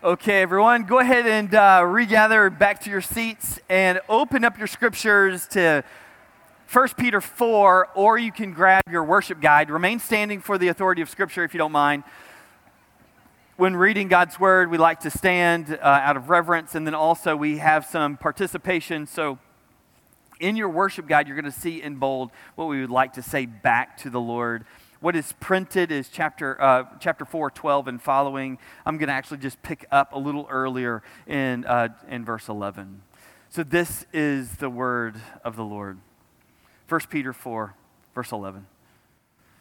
Okay, everyone, go ahead and uh, regather back to your seats and open up your scriptures to 1 Peter 4, or you can grab your worship guide. Remain standing for the authority of Scripture if you don't mind. When reading God's Word, we like to stand uh, out of reverence, and then also we have some participation. So, in your worship guide, you're going to see in bold what we would like to say back to the Lord what is printed is chapter, uh, chapter 4, 12 and following. I'm going to actually just pick up a little earlier in, uh, in verse 11. So this is the word of the Lord. 1 Peter 4, verse 11.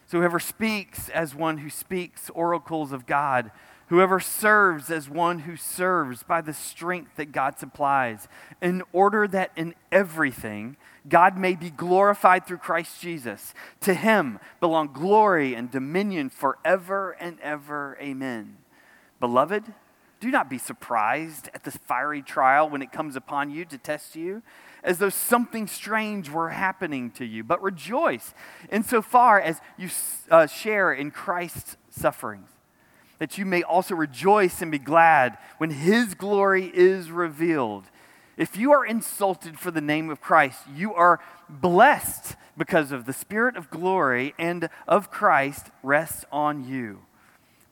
So whoever speaks as one who speaks oracles of God, whoever serves as one who serves by the strength that God supplies, in order that in everything, God may be glorified through Christ Jesus. To him belong glory and dominion forever and ever. Amen. Beloved, do not be surprised at the fiery trial when it comes upon you to test you, as though something strange were happening to you, but rejoice insofar as you uh, share in Christ's sufferings, that you may also rejoice and be glad when his glory is revealed. If you are insulted for the name of Christ, you are blessed because of the Spirit of glory and of Christ rests on you.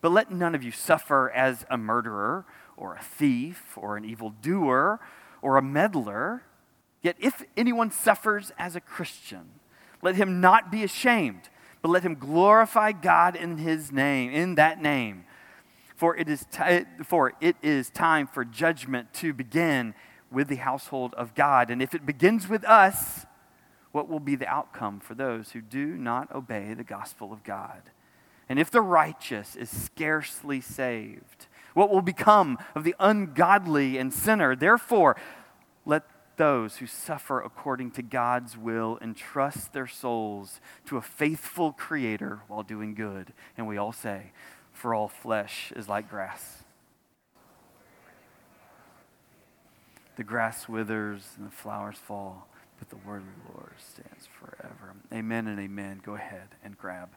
But let none of you suffer as a murderer or a thief or an evildoer or a meddler. Yet if anyone suffers as a Christian, let him not be ashamed, but let him glorify God in his name, in that name. For it is, t- for it is time for judgment to begin with the household of God. And if it begins with us, what will be the outcome for those who do not obey the gospel of God? And if the righteous is scarcely saved, what will become of the ungodly and sinner? Therefore, let those who suffer according to God's will entrust their souls to a faithful Creator while doing good. And we all say, For all flesh is like grass The grass withers and the flowers fall, but the word of the Lord stands forever. Amen and amen. Go ahead and grab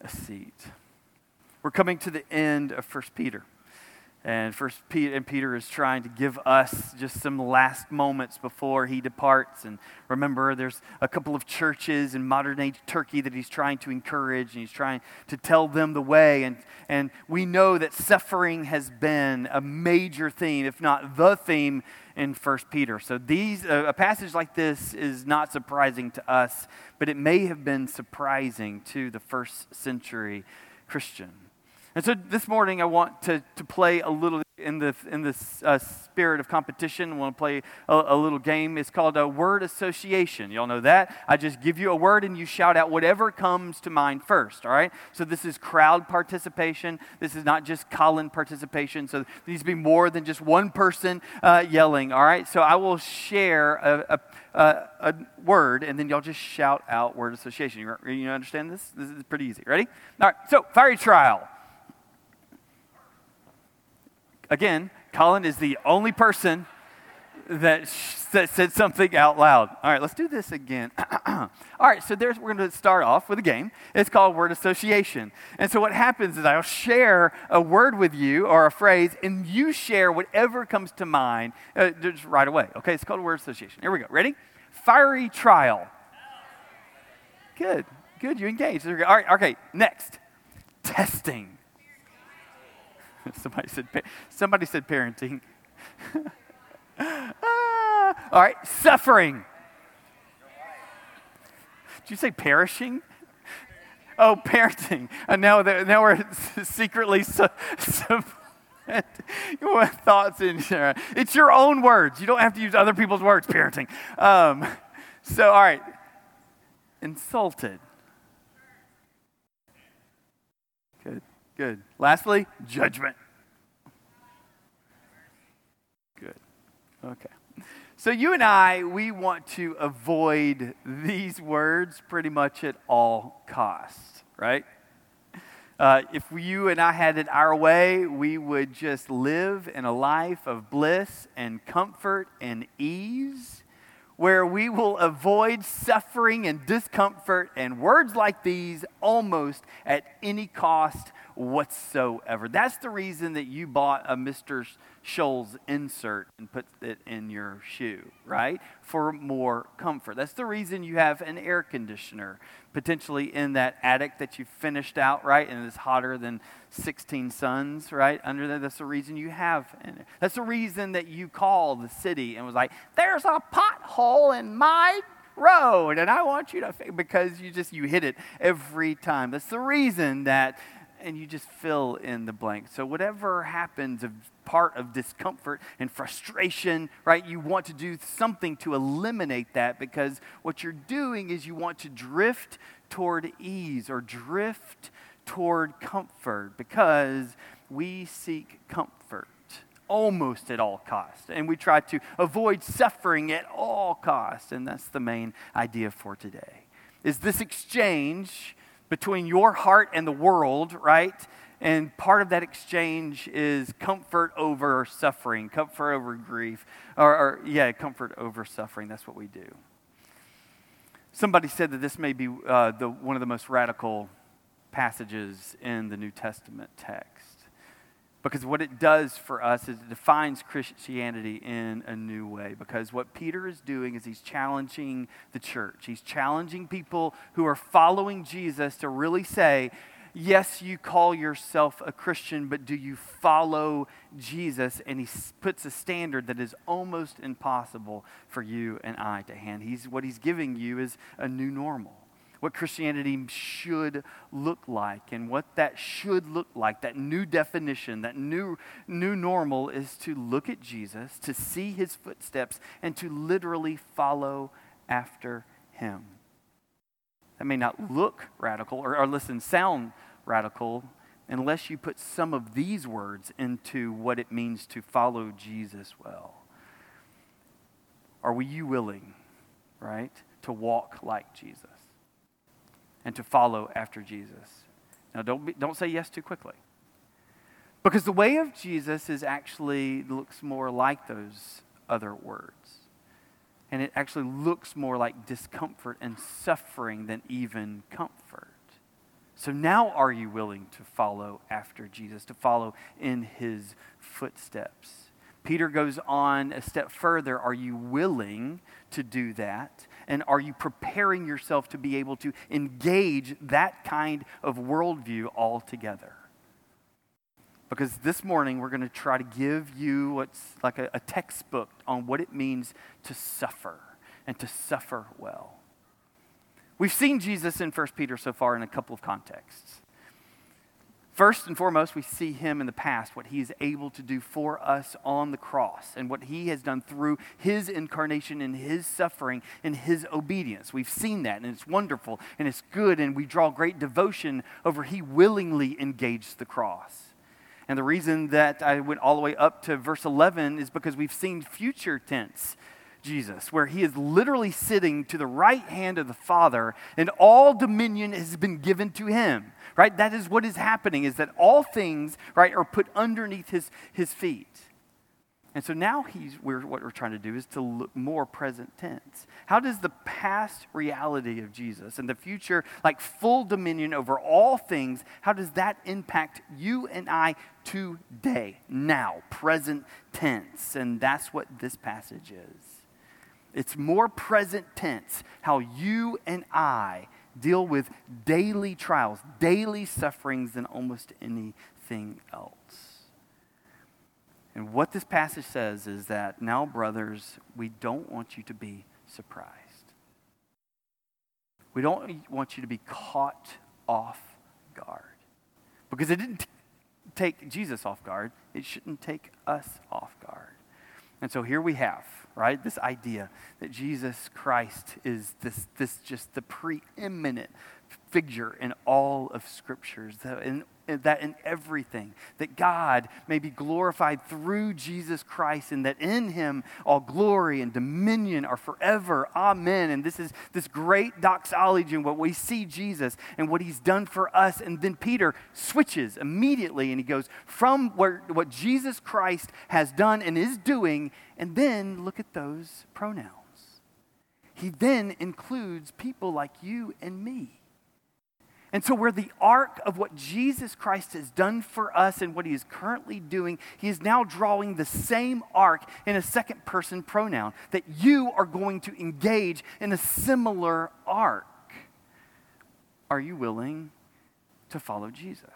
a seat. We're coming to the end of 1 Peter. And first Peter, and Peter is trying to give us just some last moments before he departs. And remember, there's a couple of churches in modern day Turkey that he's trying to encourage, and he's trying to tell them the way. And, and we know that suffering has been a major theme, if not the theme, in First Peter. So these, a passage like this is not surprising to us, but it may have been surprising to the first century Christian. And so this morning, I want to, to play a little in the, in the uh, spirit of competition. I want to play a, a, little game. It's called a word association. Y'all know that? I just give you a word and you shout out whatever comes to mind first, all right? So this is crowd participation. This is not just Colin participation. So there needs to be more than just one person uh, yelling, all right? So I will share a, a, a, word and then y'all just shout out word association. You, you understand this? This is pretty easy. Ready? All right, so fiery trial. Again, Colin is the only person that, that said something out loud. All right, let's do this again. All right, so there's, we're going to start off with a game. It's called word association. And so what happens is I'll share a word with you or a phrase, and you share whatever comes to mind uh, just right away. Okay, it's called word association. Here we go. Ready? Fiery trial. Good, good. You engaged. All right, okay, next. Testing. somebody said somebody said parenting. ah, all right, suffering. Did you say perishing? Oh, parenting. And now, now we're secretly su- su- thoughts in there. It's your own words. You don't have to use other people's words. Parenting. Um, so, all right. Insulted. Good. Lastly, judgment. Good. Okay. So, you and I, we want to avoid these words pretty much at all costs, right? Uh, if you and I had it our way, we would just live in a life of bliss and comfort and ease where we will avoid suffering and discomfort and words like these almost at any cost whatsoever. That's the reason that you bought a Mr. Scholl's insert and put it in your shoe, right? For more comfort. That's the reason you have an air conditioner potentially in that attic that you finished out, right? And it's hotter than 16 suns, right? Under there. That's the reason you have it. That's the reason that you call the city and was like, there's a pothole in my road and I want you to, because you just, you hit it every time. That's the reason that and you just fill in the blank. So, whatever happens, a part of discomfort and frustration, right? You want to do something to eliminate that because what you're doing is you want to drift toward ease or drift toward comfort because we seek comfort almost at all costs. And we try to avoid suffering at all costs. And that's the main idea for today. Is this exchange between your heart and the world, right? And part of that exchange is comfort over suffering, comfort over grief, or, or, yeah, comfort over suffering. That's what we do. Somebody said that this may be uh, the, one of the most radical passages in the New Testament text. Because what it does for us is it defines Christianity in a new way. Because what Peter is doing is he's challenging the church. He's challenging people who are following Jesus to really say, yes, you call yourself a Christian, but do you follow Jesus? And he puts a standard that is almost impossible for you and I to hand. He's, what he's giving you is a new normal what Christianity should look like. And what that should look like, that new definition, that new, new normal, is to look at Jesus, to see his footsteps, and to literally follow after him. That may not look radical or, or listen, sound radical unless you put some of these words into what it means to follow Jesus well. Are we you willing, right, to walk like Jesus? And to follow after Jesus. Now, don't, be, don't say yes too quickly. Because the way of Jesus is actually looks more like those other words. And it actually looks more like discomfort and suffering than even comfort. So now are you willing to follow after Jesus, to follow in his footsteps? Peter goes on a step further. Are you willing to do that? And are you preparing yourself to be able to engage that kind of worldview altogether? Because this morning we're going to try to give you what's like a, a textbook on what it means to suffer and to suffer well. We've seen Jesus in 1 Peter so far in a couple of contexts. First and foremost, we see him in the past, what he is able to do for us on the cross, and what he has done through his incarnation and his suffering and his obedience. We've seen that, and it's wonderful and it's good, and we draw great devotion over he willingly engaged the cross. And the reason that I went all the way up to verse 11 is because we've seen future tense Jesus, where he is literally sitting to the right hand of the Father, and all dominion has been given to him right? That is what is happening, is that all things, right, are put underneath his, his feet. And so now he's, we're, what we're trying to do is to look more present tense. How does the past reality of Jesus and the future, like full dominion over all things, how does that impact you and I today, now, present tense? And that's what this passage is. It's more present tense, how you and I deal with daily trials, daily sufferings than almost anything else. And what this passage says is that now, brothers, we don't want you to be surprised. We don't want you to be caught off guard. Because it didn't take Jesus off guard, it shouldn't take us off. And so here we have right? This idea that Jesus Christ is this, this just the preeminent figure in all of scriptures, that in, that in everything, that God may be glorified through Jesus Christ, and that in him all glory and dominion are forever. Amen. And this is this great doxology and what we see Jesus and what he's done for us. And then Peter switches immediately and he goes from where, what Jesus Christ has done and is doing, and then look at those pronouns. He then includes people like you and me. And so, where the arc of what Jesus Christ has done for us and what he is currently doing, he is now drawing the same arc in a second person pronoun, that you are going to engage in a similar arc. Are you willing to follow Jesus?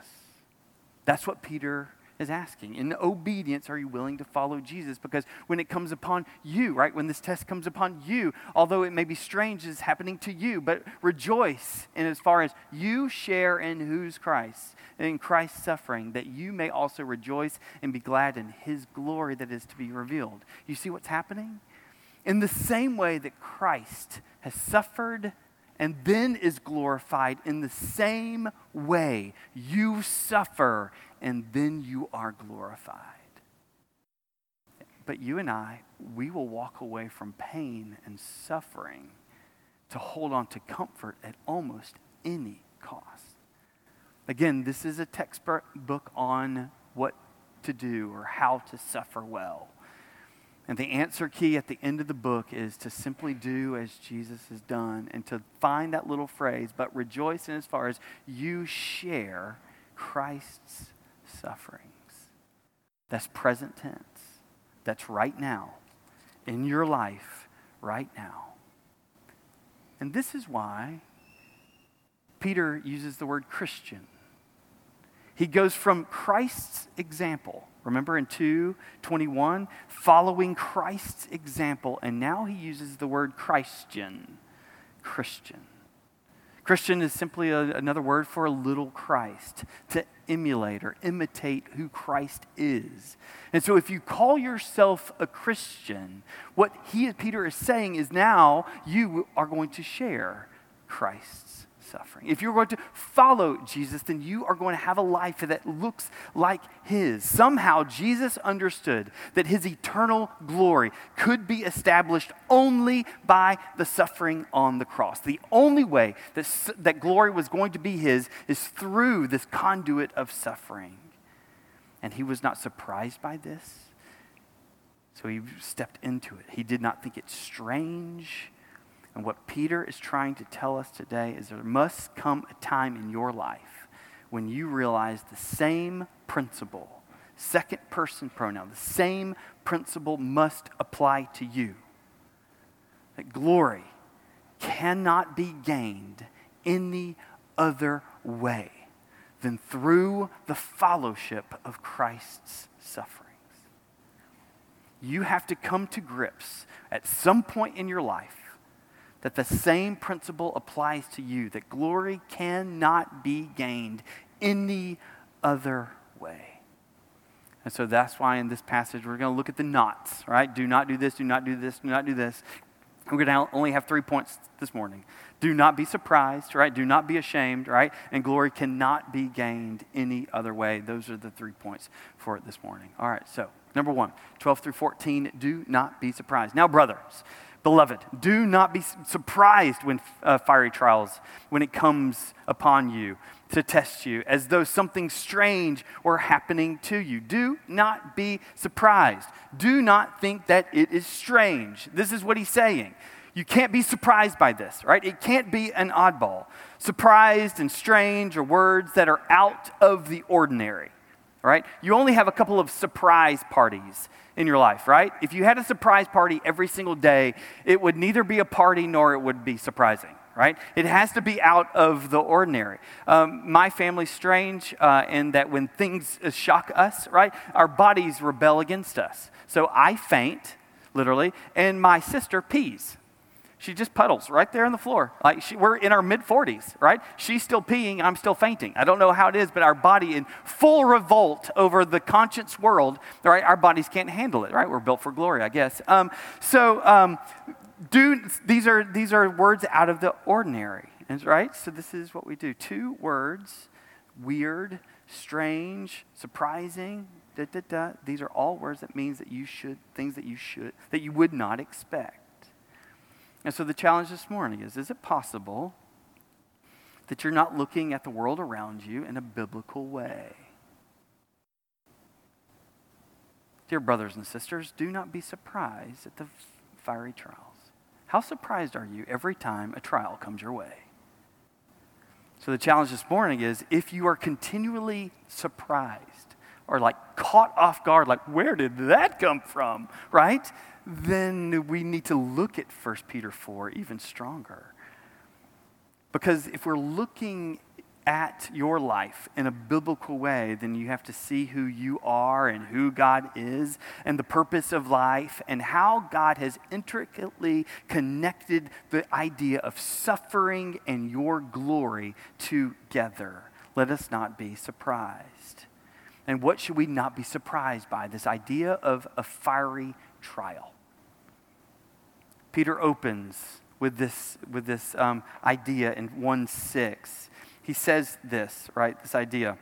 That's what Peter is asking. In obedience, are you willing to follow Jesus? Because when it comes upon you, right, when this test comes upon you, although it may be strange, it's happening to you, but rejoice in as far as you share in who's Christ, in Christ's suffering, that you may also rejoice and be glad in his glory that is to be revealed. You see what's happening? In the same way that Christ has suffered and then is glorified in the same way you suffer and then you are glorified. But you and I, we will walk away from pain and suffering to hold on to comfort at almost any cost. Again, this is a textbook on what to do or how to suffer well. And the answer key at the end of the book is to simply do as Jesus has done and to find that little phrase, but rejoice in as far as you share Christ's sufferings. That's present tense. That's right now, in your life, right now. And this is why Peter uses the word Christian. He goes from Christ's example, remember in 221, following Christ's example, and now he uses the word Christian. Christian. Christian is simply a, another word for a little Christ, to emulate or imitate who Christ is. And so if you call yourself a Christian, what he, Peter is saying is now you are going to share Christ's suffering. If you're going to follow Jesus, then you are going to have a life that looks like his. Somehow, Jesus understood that his eternal glory could be established only by the suffering on the cross. The only way that, that glory was going to be his is through this conduit of suffering. And he was not surprised by this. So he stepped into it. He did not think it strange. And what Peter is trying to tell us today is there must come a time in your life when you realize the same principle, second person pronoun, the same principle must apply to you. That glory cannot be gained any other way than through the fellowship of Christ's sufferings. You have to come to grips at some point in your life that the same principle applies to you that glory cannot be gained any other way. And so that's why in this passage we're going to look at the knots, right? Do not do this, do not do this, do not do this. We're going to only have three points this morning. Do not be surprised, right? Do not be ashamed, right? And glory cannot be gained any other way. Those are the three points for it this morning. All right, so number one, 12 through 14, do not be surprised. Now, brothers, Beloved, do not be surprised when uh, fiery trials, when it comes upon you to test you, as though something strange were happening to you. Do not be surprised. Do not think that it is strange. This is what he's saying. You can't be surprised by this, right? It can't be an oddball. Surprised and strange are words that are out of the ordinary, right? You only have a couple of surprise parties in your life, right? If you had a surprise party every single day, it would neither be a party nor it would be surprising, right? It has to be out of the ordinary. Um, my family's strange uh, in that when things shock us, right, our bodies rebel against us. So I faint, literally, and my sister pees, she just puddles right there on the floor. Like she, we're in our mid 40s, right? She's still peeing, I'm still fainting. I don't know how it is, but our body in full revolt over the conscious world, right? Our bodies can't handle it, right? We're built for glory, I guess. Um, so um, do these are these are words out of the ordinary, right? So this is what we do. Two words, weird, strange, surprising. Da, da, da. These are all words that means that you should things that you should that you would not expect. And so the challenge this morning is is it possible that you're not looking at the world around you in a biblical way? Dear brothers and sisters, do not be surprised at the fiery trials. How surprised are you every time a trial comes your way? So the challenge this morning is if you are continually surprised or like caught off guard, like where did that come from, right? Then we need to look at 1 Peter 4 even stronger. Because if we're looking at your life in a biblical way, then you have to see who you are and who God is and the purpose of life and how God has intricately connected the idea of suffering and your glory together. Let us not be surprised. And what should we not be surprised by? This idea of a fiery trial. Peter opens with this, with this um, idea in 1 6 he says this, right? This idea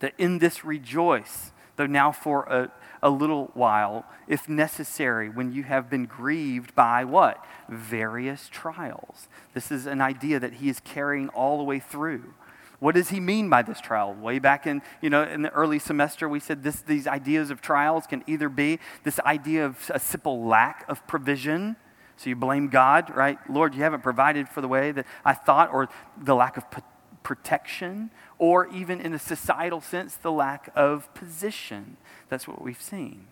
that in this rejoice, though now for a, a little while, if necessary, when you have been grieved by what? Various trials. This is an idea that he is carrying all the way through. What does he mean by this trial? Way back in, you know, in the early semester, we said this, these ideas of trials can either be this idea of a simple lack of provision, so you blame God, right? Lord, you haven't provided for the way that I thought, or the lack of protection, or even in a societal sense, the lack of position. That's what we've seen.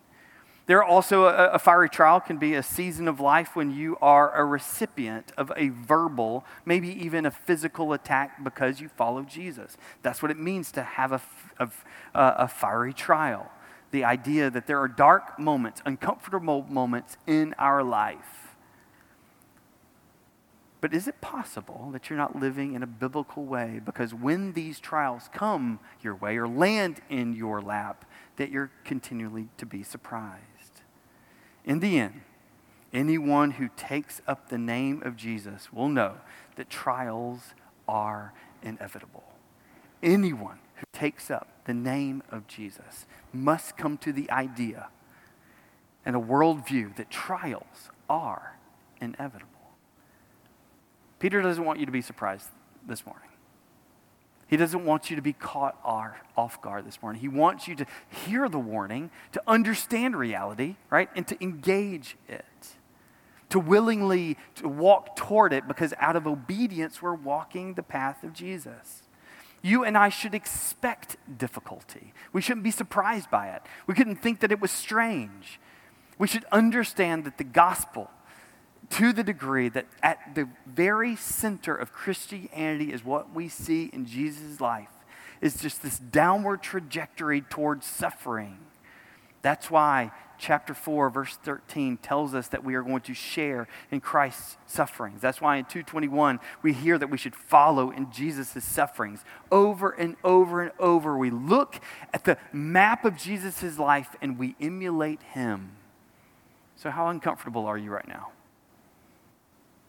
There also a, a, fiery trial can be a season of life when you are a recipient of a verbal, maybe even a physical attack because you follow Jesus. That's what it means to have a, a, a fiery trial. The idea that there are dark moments, uncomfortable moments in our life but is it possible that you're not living in a biblical way because when these trials come your way or land in your lap, that you're continually to be surprised? In the end, anyone who takes up the name of Jesus will know that trials are inevitable. Anyone who takes up the name of Jesus must come to the idea and a worldview that trials are inevitable. Peter doesn't want you to be surprised this morning. He doesn't want you to be caught off guard this morning. He wants you to hear the warning, to understand reality, right? And to engage it. To willingly to walk toward it because out of obedience we're walking the path of Jesus. You and I should expect difficulty. We shouldn't be surprised by it. We couldn't think that it was strange. We should understand that the gospel to the degree that at the very center of Christianity is what we see in Jesus' life is just this downward trajectory towards suffering. That's why chapter 4 verse 13 tells us that we are going to share in Christ's sufferings. That's why in 221 we hear that we should follow in Jesus' sufferings. Over and over and over we look at the map of Jesus' life and we emulate him. So how uncomfortable are you right now?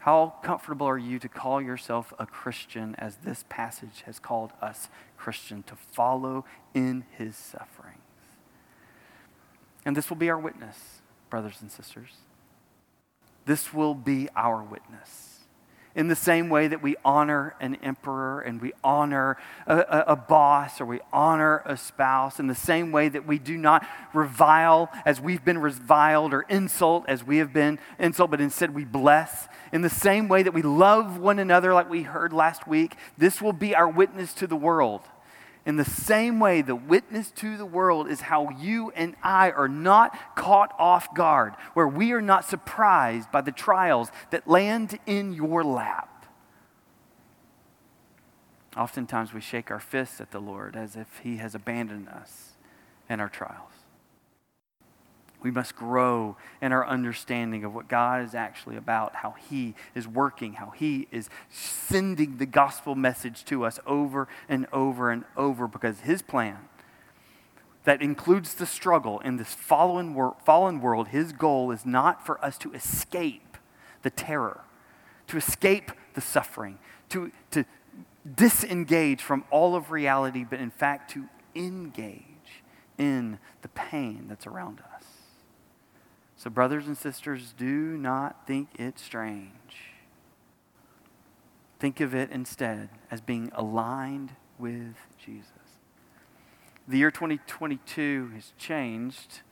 How comfortable are you to call yourself a Christian as this passage has called us Christian to follow in his sufferings? And this will be our witness, brothers and sisters. This will be our witness in the same way that we honor an emperor and we honor a, a, a, boss or we honor a spouse, in the same way that we do not revile as we've been reviled or insult as we have been insulted, but instead we bless. In the same way that we love one another, like we heard last week, this will be our witness to the world. In the same way, the witness to the world is how you and I are not caught off guard, where we are not surprised by the trials that land in your lap. Oftentimes, we shake our fists at the Lord as if He has abandoned us in our trials. We must grow in our understanding of what God is actually about, how He is working, how He is sending the gospel message to us over and over and over, because His plan that includes the struggle in this fallen, wor- fallen world, His goal is not for us to escape the terror, to escape the suffering, to, to disengage from all of reality, but in fact to engage in the pain that's around us. So, brothers and sisters, do not think it strange. Think of it instead as being aligned with Jesus. The year 2022 has changed.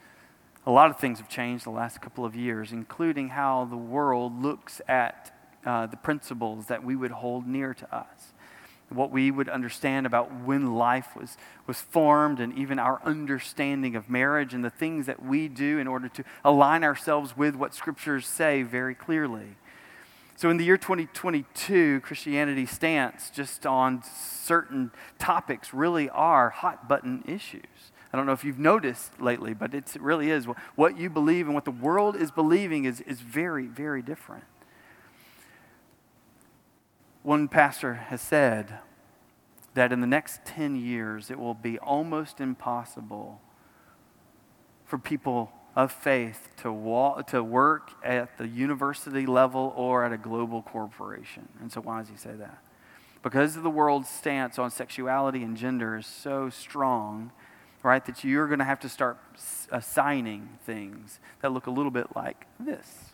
A lot of things have changed the last couple of years, including how the world looks at uh, the principles that we would hold near to us. What we would understand about when life was, was formed and even our understanding of marriage and the things that we do in order to align ourselves with what scriptures say very clearly. So, in the year 2022, Christianity's stance just on certain topics really are hot button issues. I don't know if you've noticed lately, but it really is. What you believe and what the world is believing is, is very, very different. One pastor has said that in the next 10 years, it will be almost impossible for people of faith to, walk, to work at the university level or at a global corporation. And so, why does he say that? Because the world's stance on sexuality and gender is so strong, right, that you're going to have to start assigning things that look a little bit like this.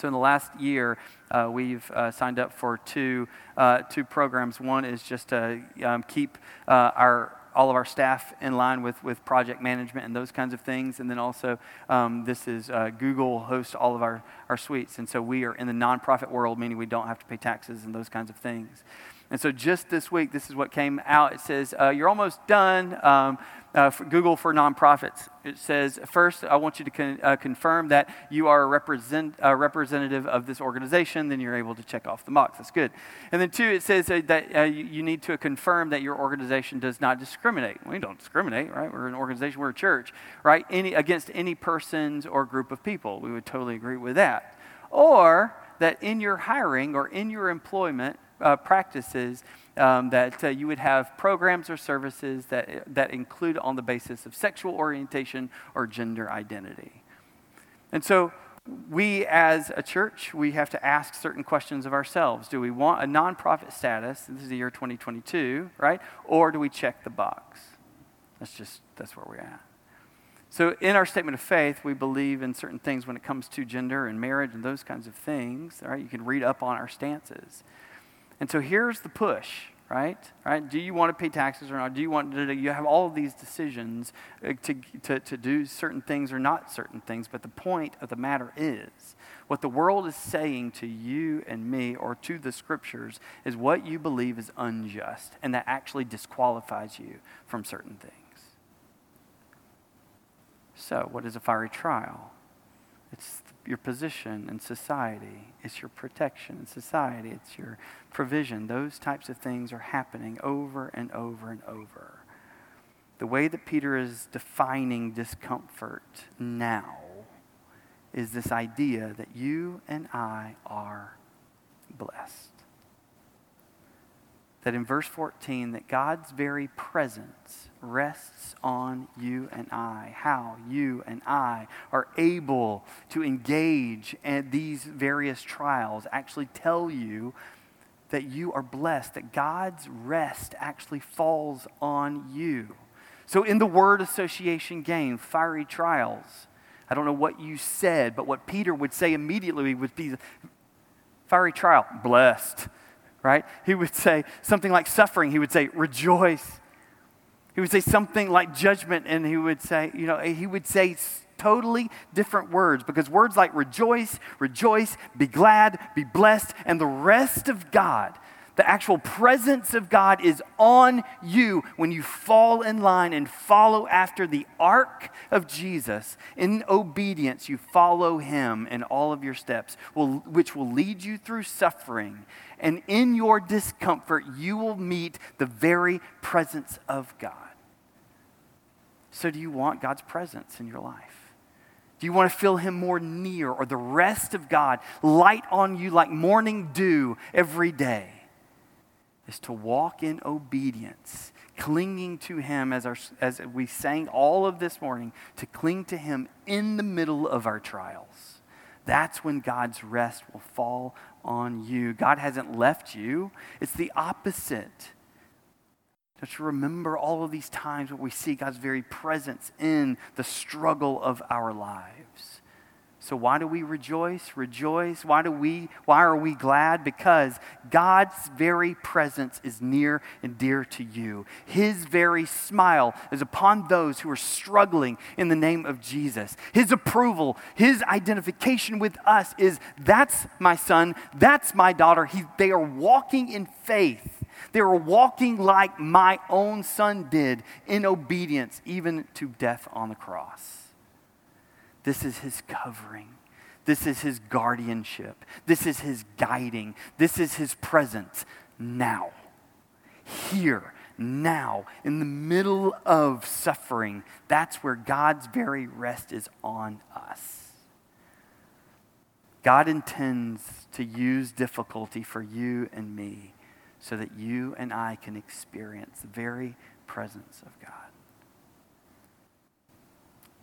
So in the last year, uh, we've uh, signed up for two, uh, two programs. One is just to um, keep uh, our all of our staff in line with, with project management and those kinds of things. And then also, um, this is uh, Google hosts all of our, our suites. And so we are in the nonprofit world, meaning we don't have to pay taxes and those kinds of things. And so just this week, this is what came out. It says, uh, You're almost done. Um, uh, for Google for nonprofits. It says, first, I want you to con- uh, confirm that you are a represent- representative of this organization. Then you're able to check off the box. That's good. And then two, it says uh, that uh, you, you, need to confirm that your organization does not discriminate. We don't discriminate, right? We're an organization, we're a church, right? Any, against any persons or group of people. We would totally agree with that. Or that in your hiring or in your employment uh, practices, um, that uh, you would have programs or services that, that include on the basis of sexual orientation or gender identity. And so, we as a church, we have to ask certain questions of ourselves. Do we want a nonprofit status? This is the year 2022, right? Or do we check the box? That's just, that's where we're at. So, in our statement of faith, we believe in certain things when it comes to gender and marriage and those kinds of things. Right? You can read up on our stances. And so here's the push, right? Right? Do you want to pay taxes or not? Do you want to, you have all of these decisions uh, to, to, to do certain things or not certain things, but the point of the matter is what the world is saying to you and me or to the scriptures is what you believe is unjust and that actually disqualifies you from certain things. So, what is a fiery trial? It's your position in society, it's your protection in society, it's your provision. Those types of things are happening over and over and over. The way that Peter is defining discomfort now is this idea that you and I are blessed that in verse 14 that God's very presence rests on you and I. How you and I are able to engage in these various trials actually tell you that you are blessed, that God's rest actually falls on you. So in the word association game, fiery trials, I don't know what you said, but what Peter would say immediately would be fiery trial, blessed right? He would say something like suffering, he would say rejoice. He would say something like judgment, and he would say, you know, he would say totally different words because words like rejoice, rejoice, be glad, be blessed, and the rest of God the actual presence of God is on you when you fall in line and follow after the arc of Jesus. In obedience, you follow him in all of your steps, which will lead you through suffering. And in your discomfort, you will meet the very presence of God. So, do you want God's presence in your life? Do you want to feel Him more near or the rest of God light on you like morning dew every day? Is to walk in obedience, clinging to Him as, our, as we sang all of this morning, to cling to Him in the middle of our trials. That's when God's rest will fall on you. God hasn't left you, it's the opposite. You remember all of these times when we see God's very presence in the struggle of our lives? So why do we rejoice? Rejoice. Why do we why are we glad? Because God's very presence is near and dear to you. His very smile is upon those who are struggling in the name of Jesus. His approval, his identification with us is that's my son, that's my daughter. He, they are walking in faith They were walking like my own son did in obedience, even to death on the cross. This is his covering. This is his guardianship. This is his guiding. This is his presence now, here, now, in the middle of suffering. That's where God's very rest is on us. God intends to use difficulty for you and me so that you and I can experience the very presence of God.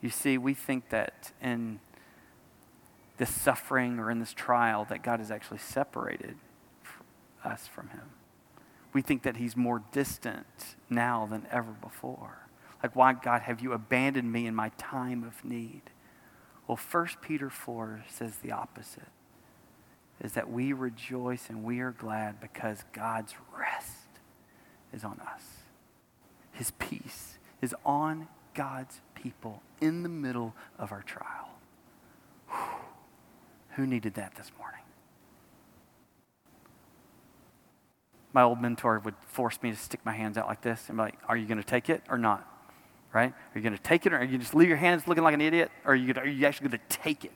You see, we think that in this suffering or in this trial that God has actually separated us from him. We think that he's more distant now than ever before. Like, why, God, have you abandoned me in my time of need? Well, 1 Peter 4 says the opposite is that we rejoice and we are glad because God's rest is on us. His peace is on God's people in the middle of our trial. Whew. Who needed that this morning? My old mentor would force me to stick my hands out like this and be like, Are you going to take it or not? Right? Are you going to take it or are you just leave your hands looking like an idiot? Or are you, are you actually going to take it?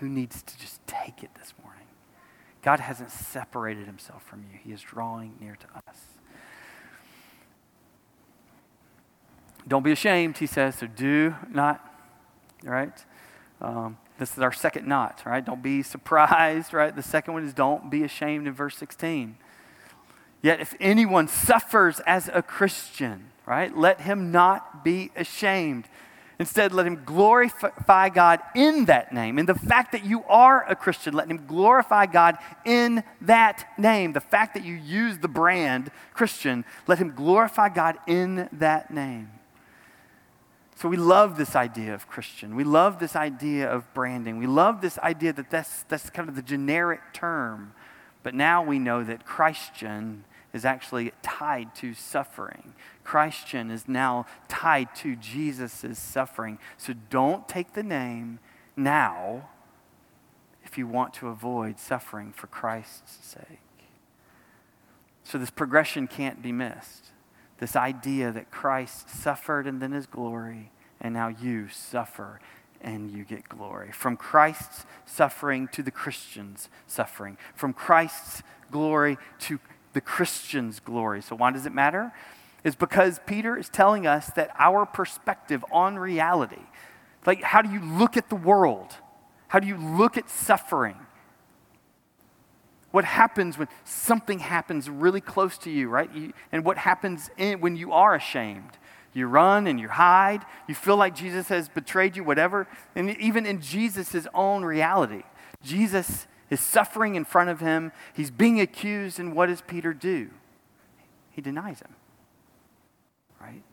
Who needs to just take it this morning? God hasn't separated himself from you, He is drawing near to us. Don't be ashamed, he says, so do not, right? Um, this is our second not, right? Don't be surprised, right? The second one is don't be ashamed in verse 16. Yet if anyone suffers as a Christian, right, let him not be ashamed. Instead, let him glorify God in that name. In the fact that you are a Christian, let him glorify God in that name. The fact that you use the brand Christian, let him glorify God in that name. So we love this idea of Christian. We love this idea of branding. We love this idea that that's, that's kind of the generic term. But now we know that Christian is actually tied to suffering. Christian is now tied to Jesus' suffering. So don't take the name now if you want to avoid suffering for Christ's sake. So this progression can't be missed. This idea that Christ suffered and then his glory, and now you suffer and you get glory. From Christ's suffering to the Christian's suffering. From Christ's glory to the Christian's glory. So, why does it matter? Is because Peter is telling us that our perspective on reality, like how do you look at the world? How do you look at suffering? What happens when something happens really close to you, right? You, and what happens in, when you are ashamed? You run and you hide. You feel like Jesus has betrayed you, whatever. And even in Jesus' own reality, Jesus is suffering in front of him. He's being accused, and what does Peter do? He denies him. Right?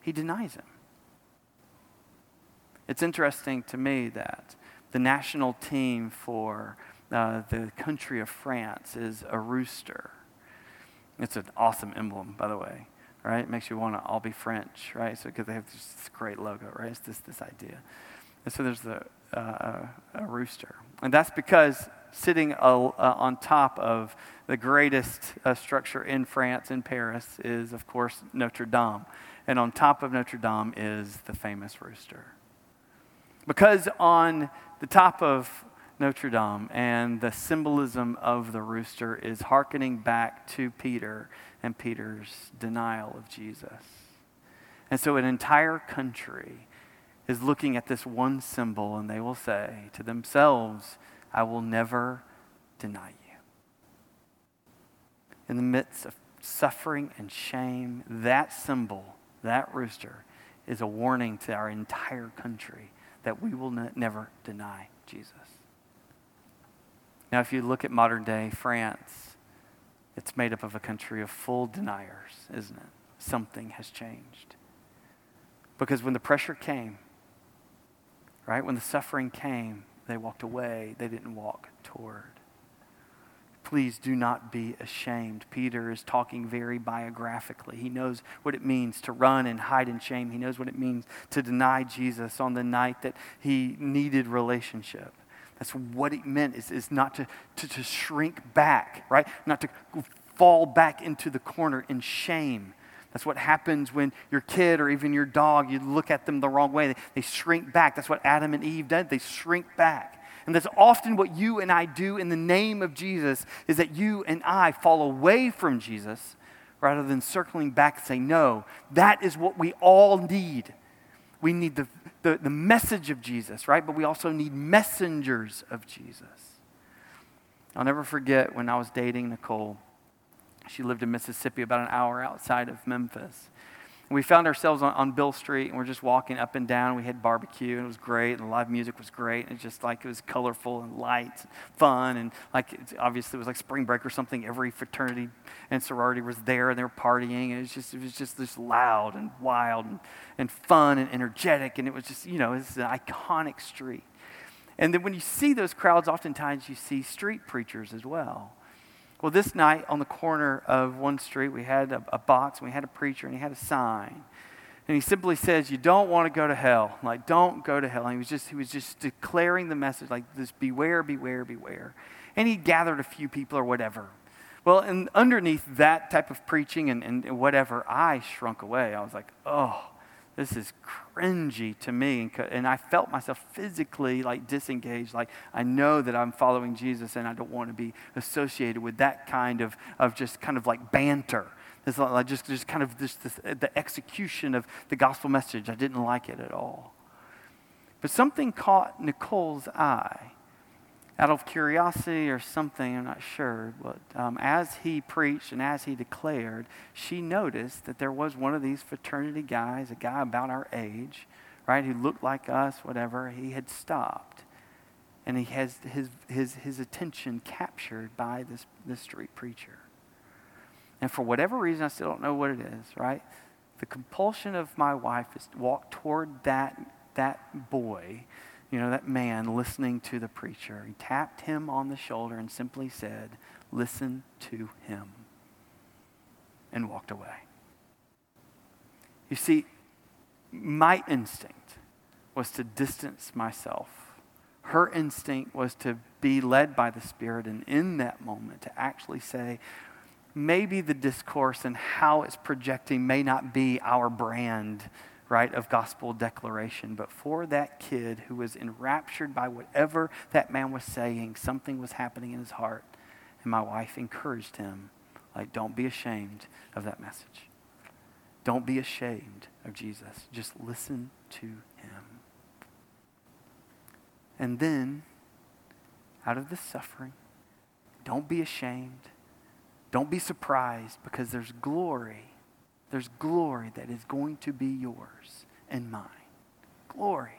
He denies him. It's interesting to me that the national team for uh, the country of France is a rooster. It's an awesome emblem, by the way, right? It makes you want to all be French, right? So because they have this great logo, right? It's this this idea. And so there's the uh, a rooster, and that's because sitting uh, on top of the greatest uh, structure in France, in Paris, is of course Notre Dame, and on top of Notre Dame is the famous rooster. Because on the top of Notre Dame, and the symbolism of the rooster is hearkening back to Peter and Peter's denial of Jesus. And so an entire country is looking at this one symbol, and they will say to themselves, I will never deny you. In the midst of suffering and shame, that symbol, that rooster, is a warning to our entire country that we will ne- never deny Jesus. Now, if you look at modern day France, it's made up of a country of full deniers, isn't it? Something has changed. Because when the pressure came, right, when the suffering came, they walked away, they didn't walk toward. Please do not be ashamed. Peter is talking very biographically. He knows what it means to run and hide in shame. He knows what it means to deny Jesus on the night that he needed relationship. That's what it meant is, is not to, to, to shrink back, right? Not to fall back into the corner in shame. That's what happens when your kid or even your dog, you look at them the wrong way. They, they shrink back. That's what Adam and Eve did. They shrink back. And that's often what you and I do in the name of Jesus is that you and I fall away from Jesus rather than circling back and saying, no, that is what we all need. We need the, the, the message of Jesus, right? But we also need messengers of Jesus. I'll never forget when I was dating Nicole. She lived in Mississippi, about an hour outside of Memphis. We found ourselves on, on Beale Street, and we're just walking up and down. We had barbecue, and it was great, and the live music was great. And it's just like it was colorful and light, and fun, and like obviously it was like spring break or something. Every fraternity and sorority was there, and they were partying, and it was just it was just this loud and wild and, and fun and energetic, and it was just you know it's an iconic street. And then when you see those crowds, oftentimes you see street preachers as well. Well, this night on the corner of one street, we had a, a box, and we had a preacher, and he had a sign. And he simply says, You don't want to go to hell. Like, don't go to hell. And he was just, he was just declaring the message, like this beware, beware, beware. And he gathered a few people or whatever. Well, and underneath that type of preaching and, and whatever, I shrunk away. I was like, oh, this is cringy to me. And I felt myself physically like disengaged. Like I know that I'm following Jesus and I don't want to be associated with that kind of, of just kind of like banter. It's like just, just kind of this, this, the execution of the gospel message. I didn't like it at all. But something caught Nicole's eye out of curiosity or something, I'm not sure. But um, as he preached and as he declared, she noticed that there was one of these fraternity guys, a guy about our age, right, who looked like us, whatever. He had stopped. And he has his, his, his attention captured by this, this street preacher. And for whatever reason, I still don't know what it is, right? The compulsion of my wife is to walk toward that, that boy you know, that man listening to the preacher. He tapped him on the shoulder and simply said, Listen to him, and walked away. You see, my instinct was to distance myself. Her instinct was to be led by the Spirit, and in that moment, to actually say, maybe the discourse and how it's projecting may not be our brand right, of gospel declaration. But for that kid who was enraptured by whatever that man was saying, something was happening in his heart. And my wife encouraged him, like, don't be ashamed of that message. Don't be ashamed of Jesus. Just listen to him. And then, out of this suffering, don't be ashamed. Don't be surprised because there's glory there's glory that is going to be yours and mine. Glory.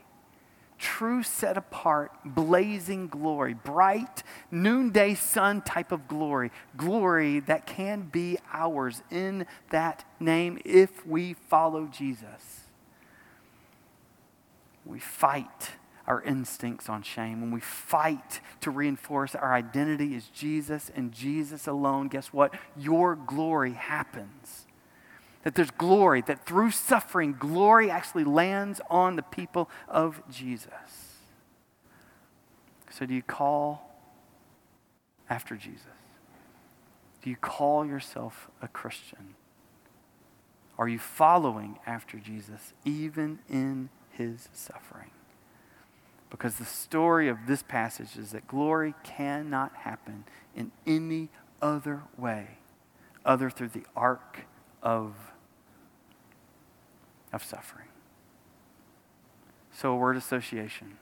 True set apart, blazing glory, bright noonday sun type of glory, glory that can be ours in that name if we follow Jesus. We fight our instincts on shame, when we fight to reinforce our identity as Jesus and Jesus alone, guess what? Your glory happens that there's glory, that through suffering, glory actually lands on the people of Jesus. So, do you call after Jesus? Do you call yourself a Christian? Are you following after Jesus even in his suffering? Because the story of this passage is that glory cannot happen in any other way other through the arc of of suffering. So, a word association.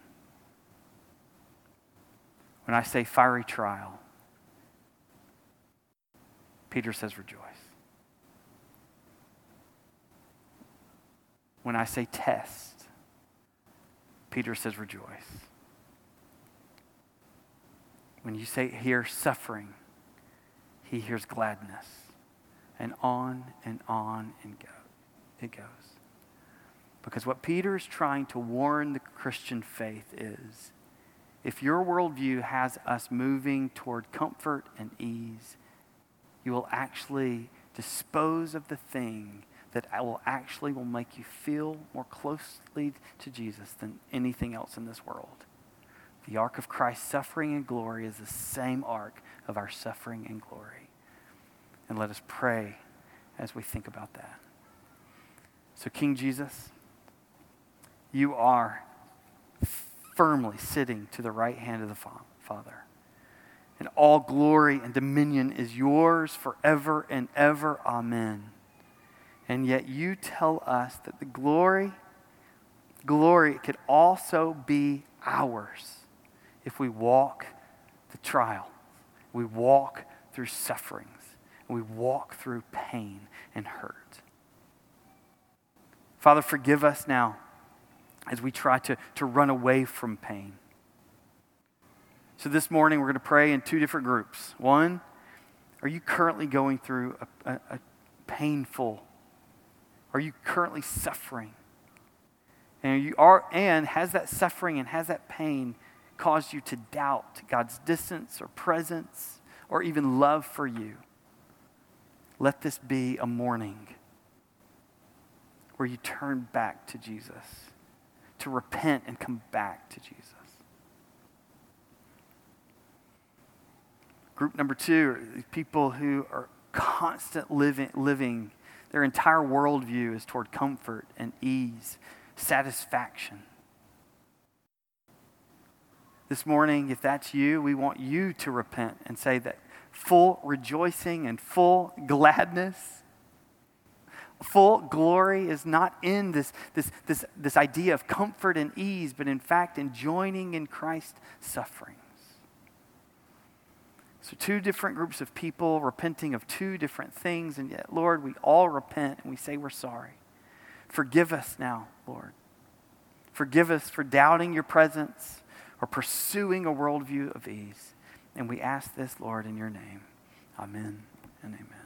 When I say fiery trial, Peter says rejoice. When I say test, Peter says rejoice. When you say hear suffering, he hears gladness. And on and on and go. It goes. Because what Peter is trying to warn the Christian faith is if your worldview has us moving toward comfort and ease, you will actually dispose of the thing that will actually will make you feel more closely to Jesus than anything else in this world. The arc of Christ's suffering and glory is the same arc of our suffering and glory. And let us pray as we think about that. So, King Jesus, you are firmly sitting to the right hand of the Father. And all glory and dominion is yours forever and ever. Amen. And yet you tell us that the glory, glory could also be ours if we walk the trial. We walk through sufferings. We walk through pain and hurt. Father, forgive us now as we try to, to run away from pain. So this morning, we're going to pray in two different groups. One, are you currently going through a, a, a painful, are you currently suffering? And, you are, and has that suffering and has that pain caused you to doubt God's distance or presence or even love for you? Let this be a morning where you turn back to Jesus, to repent and come back to Jesus. Group number two are people who are constant living, living, their entire worldview is toward comfort and ease, satisfaction. This morning, if that's you, we want you to repent and say that full rejoicing and full gladness full glory is not in this, this, this, this idea of comfort and ease, but in fact in joining in Christ's sufferings. So, two different groups of people repenting of two different things, and yet, Lord, we all repent and we say we're sorry. Forgive us now, Lord. Forgive us for doubting your presence or pursuing a worldview of ease. And we ask this, Lord, in your name. Amen and amen.